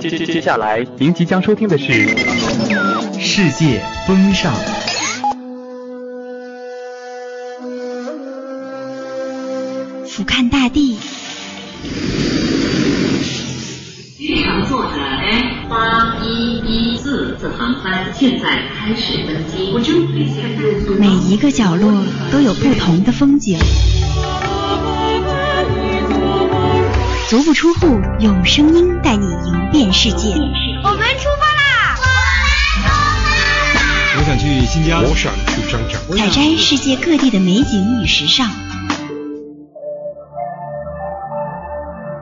接接接下来，您即将收听的是《世界风尚》。俯瞰大地。机场作者 F 八一一四次航班现在开始登机。每一个角落都有不同的风景。足不出户，用声音带你游遍世界。我们出发啦！我想去新疆，我想去张家。采摘世界各地的美景与时尚。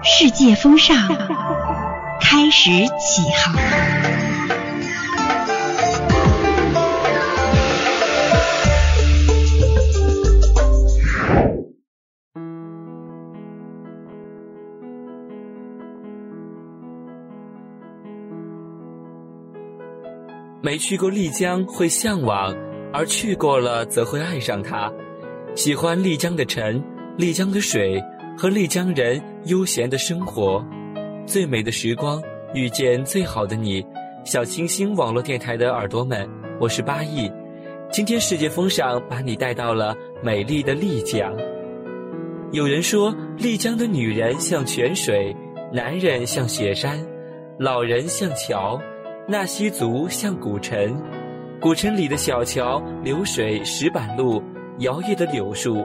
世界风尚开始起航。没去过丽江会向往，而去过了则会爱上它。喜欢丽江的晨，丽江的水和丽江人悠闲的生活。最美的时光，遇见最好的你。小清新网络电台的耳朵们，我是八亿。今天世界风尚把你带到了美丽的丽江。有人说，丽江的女人像泉水，男人像雪山，老人像桥。纳西族像古城，古城里的小桥流水、石板路、摇曳的柳树，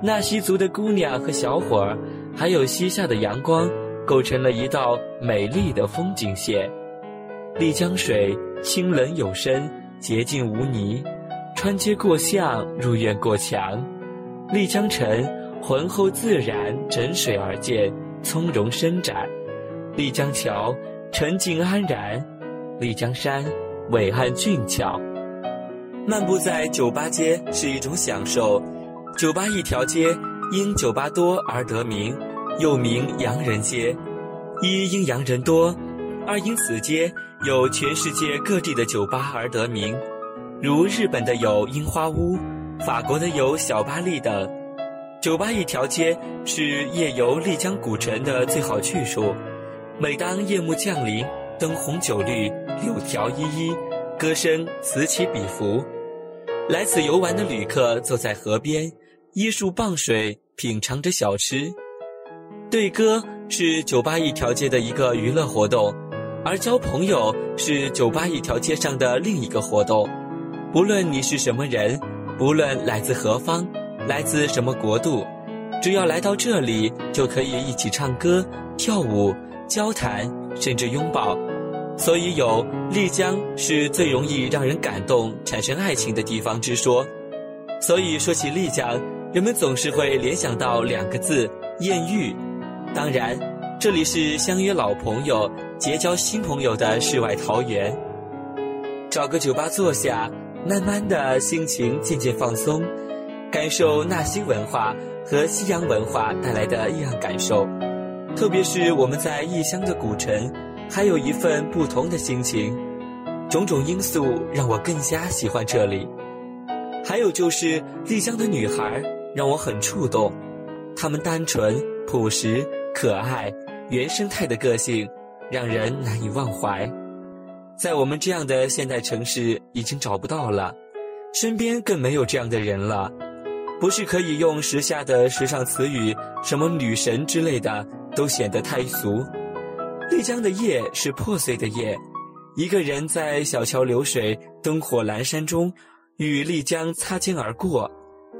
纳西族的姑娘和小伙儿，还有西下的阳光，构成了一道美丽的风景线。丽江水清冷有声，洁净无泥，穿街过巷，入院过墙。丽江城浑厚自然，枕水而建，从容伸展。丽江桥沉静安然。丽江山伟岸俊俏，漫步在酒吧街是一种享受。酒吧一条街因酒吧多而得名，又名洋人街。一因洋人多，二因此街有全世界各地的酒吧而得名，如日本的有樱花屋，法国的有小巴黎等。酒吧一条街是夜游丽江古城的最好去处。每当夜幕降临。灯红酒绿，柳条依依，歌声此起彼伏。来此游玩的旅客坐在河边，依树傍水，品尝着小吃。对歌是酒吧一条街的一个娱乐活动，而交朋友是酒吧一条街上的另一个活动。不论你是什么人，不论来自何方，来自什么国度，只要来到这里，就可以一起唱歌、跳舞、交谈，甚至拥抱。所以有丽江是最容易让人感动、产生爱情的地方之说。所以说起丽江，人们总是会联想到两个字：艳遇。当然，这里是相约老朋友、结交新朋友的世外桃源。找个酒吧坐下，慢慢的心情渐渐放松，感受纳西文化和西洋文化带来的异样感受。特别是我们在异乡的古城。还有一份不同的心情，种种因素让我更加喜欢这里。还有就是丽江的女孩让我很触动，她们单纯、朴实、可爱、原生态的个性让人难以忘怀。在我们这样的现代城市已经找不到了，身边更没有这样的人了。不是可以用时下的时尚词语，什么女神之类的，都显得太俗。丽江的夜是破碎的夜，一个人在小桥流水、灯火阑珊中，与丽江擦肩而过，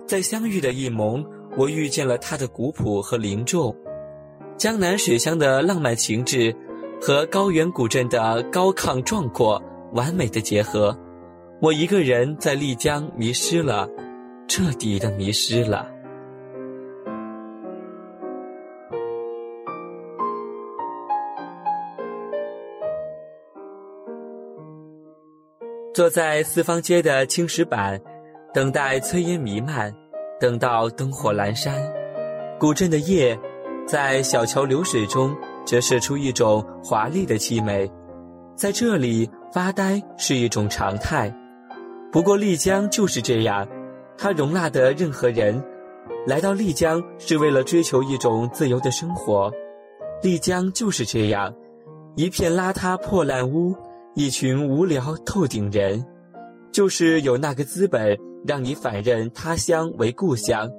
在相遇的一蒙，我遇见了他的古朴和凝重，江南水乡的浪漫情致，和高原古镇的高亢壮阔完美的结合，我一个人在丽江迷失了，彻底的迷失了。坐在四方街的青石板，等待炊烟弥漫，等到灯火阑珊。古镇的夜，在小桥流水中折射出一种华丽的凄美。在这里发呆是一种常态。不过丽江就是这样，它容纳的任何人，来到丽江是为了追求一种自由的生活。丽江就是这样，一片邋遢破烂屋，一群无聊透顶人，就是有那个资本让你反认他乡为故乡。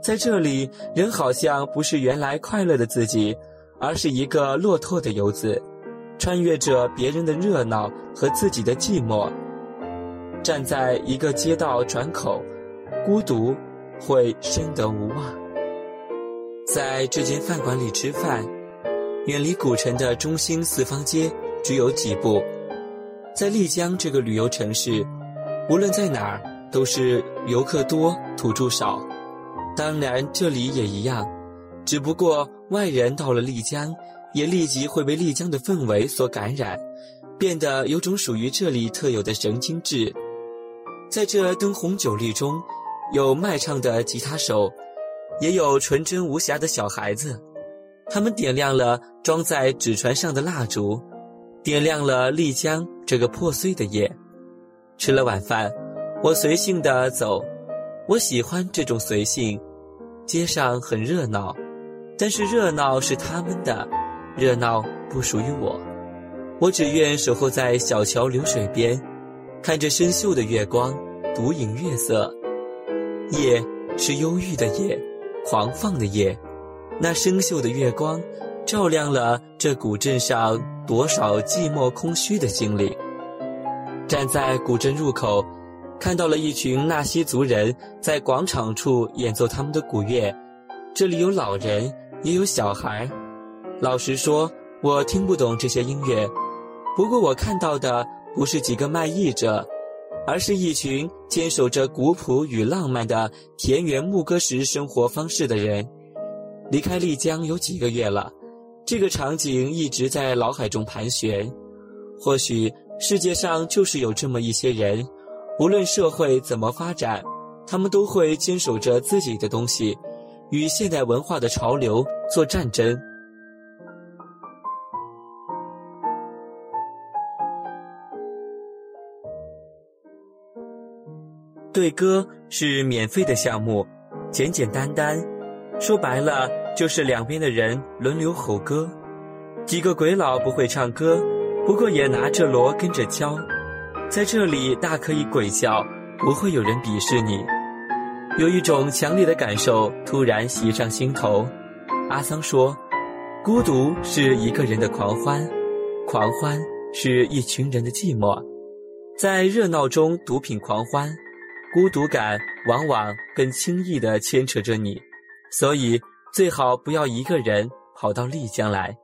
在这里，人好像不是原来快乐的自己，而是一个落拓的游子，穿越着别人的热闹和自己的寂寞，站在一个街道转口，孤独会深得无望。在这间饭馆里吃饭，远离古城的中心四方街只有几步。在丽江这个旅游城市，无论在哪儿都是游客多、土著少。当然，这里也一样，只不过外人到了丽江，也立即会被丽江的氛围所感染，变得有种属于这里特有的神经质。在这灯红酒绿中，有卖唱的吉他手。也有纯真无瑕的小孩子，他们点亮了装在纸船上的蜡烛，点亮了丽江这个破碎的夜。吃了晚饭，我随性的走，我喜欢这种随性。街上很热闹，但是热闹是他们的，热闹不属于我。我只愿守候在小桥流水边，看着生锈的月光，独饮月色。夜是忧郁的夜。狂放的夜，那生锈的月光，照亮了这古镇上多少寂寞空虚的心灵。站在古镇入口，看到了一群纳西族人在广场处演奏他们的古乐。这里有老人，也有小孩。老实说，我听不懂这些音乐。不过我看到的不是几个卖艺者。而是一群坚守着古朴与浪漫的田园牧歌式生活方式的人。离开丽江有几个月了，这个场景一直在脑海中盘旋。或许世界上就是有这么一些人，无论社会怎么发展，他们都会坚守着自己的东西，与现代文化的潮流做战争。对歌是免费的项目，简简单单，说白了就是两边的人轮流吼歌。几个鬼佬不会唱歌，不过也拿着锣跟着敲。在这里大可以鬼叫，不会有人鄙视你。有一种强烈的感受突然袭上心头。阿桑说：“孤独是一个人的狂欢，狂欢是一群人的寂寞。在热闹中毒品狂欢。”孤独感往往更轻易地牵扯着你，所以最好不要一个人跑到丽江来。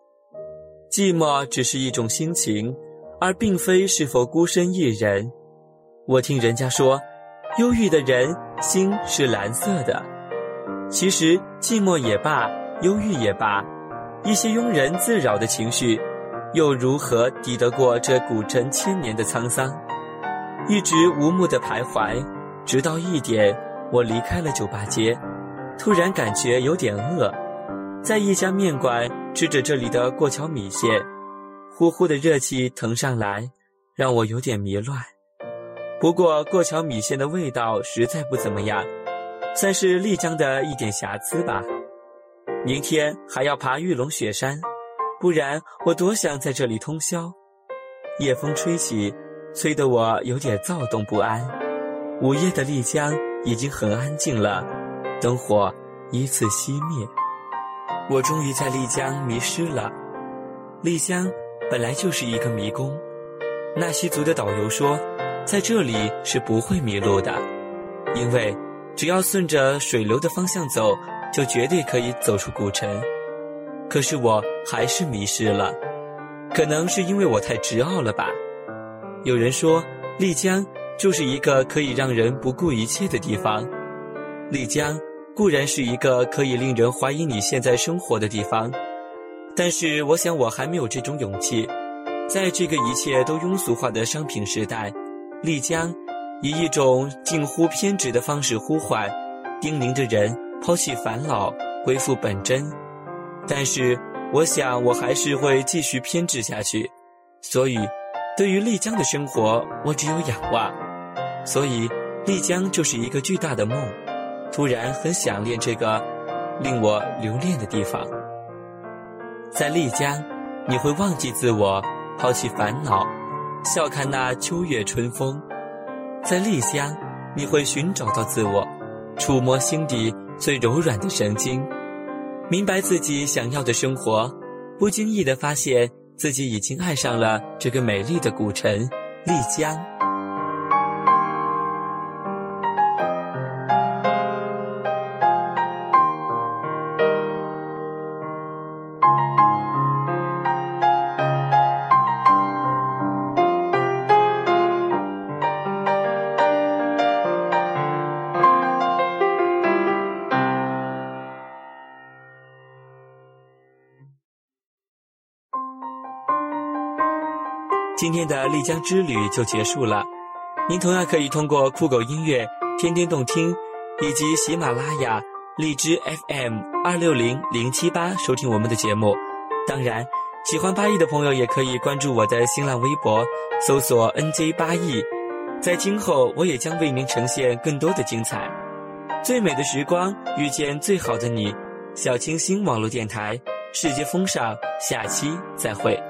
寂寞只是一种心情，而并非是否孤身一人。我听人家说，忧郁的人心是蓝色的。其实寂寞也罢，忧郁也罢，一些庸人自扰的情绪，又如何抵得过这古城千年的沧桑？一直无目的徘徊。直到一点，我离开了酒吧街，突然感觉有点饿，在一家面馆吃着这里的过桥米线，呼呼的热气腾上来，让我有点迷乱。不过过桥米线的味道实在不怎么样，算是丽江的一点瑕疵吧。明天还要爬玉龙雪山，不然我多想在这里通宵。夜风吹起，吹得我有点躁动不安。午夜的丽江已经很安静了，灯火依次熄灭。我终于在丽江迷失了。丽江本来就是一个迷宫。纳西族的导游说，在这里是不会迷路的，因为只要顺着水流的方向走，就绝对可以走出古城。可是我还是迷失了，可能是因为我太执拗了吧。有人说，丽江。就是一个可以让人不顾一切的地方。丽江固然是一个可以令人怀疑你现在生活的地方，但是我想我还没有这种勇气。在这个一切都庸俗化的商品时代，丽江以一种近乎偏执的方式呼唤，叮咛着人抛弃烦恼，恢复本真。但是我想我还是会继续偏执下去，所以对于丽江的生活，我只有仰望。所以，丽江就是一个巨大的梦。突然很想念这个令我留恋的地方。在丽江，你会忘记自我，抛弃烦恼，笑看那秋月春风。在丽江，你会寻找到自我，触摸心底最柔软的神经，明白自己想要的生活，不经意地发现自己已经爱上了这个美丽的古城丽江。今天的丽江之旅就结束了，您同样可以通过酷狗音乐、天天动听以及喜马拉雅、荔枝 FM 二六零零七八收听我们的节目。当然，喜欢八亿的朋友也可以关注我的新浪微博，搜索 NJ 八亿。在今后，我也将为您呈现更多的精彩。最美的时光，遇见最好的你。小清新网络电台，世界风尚，下期再会。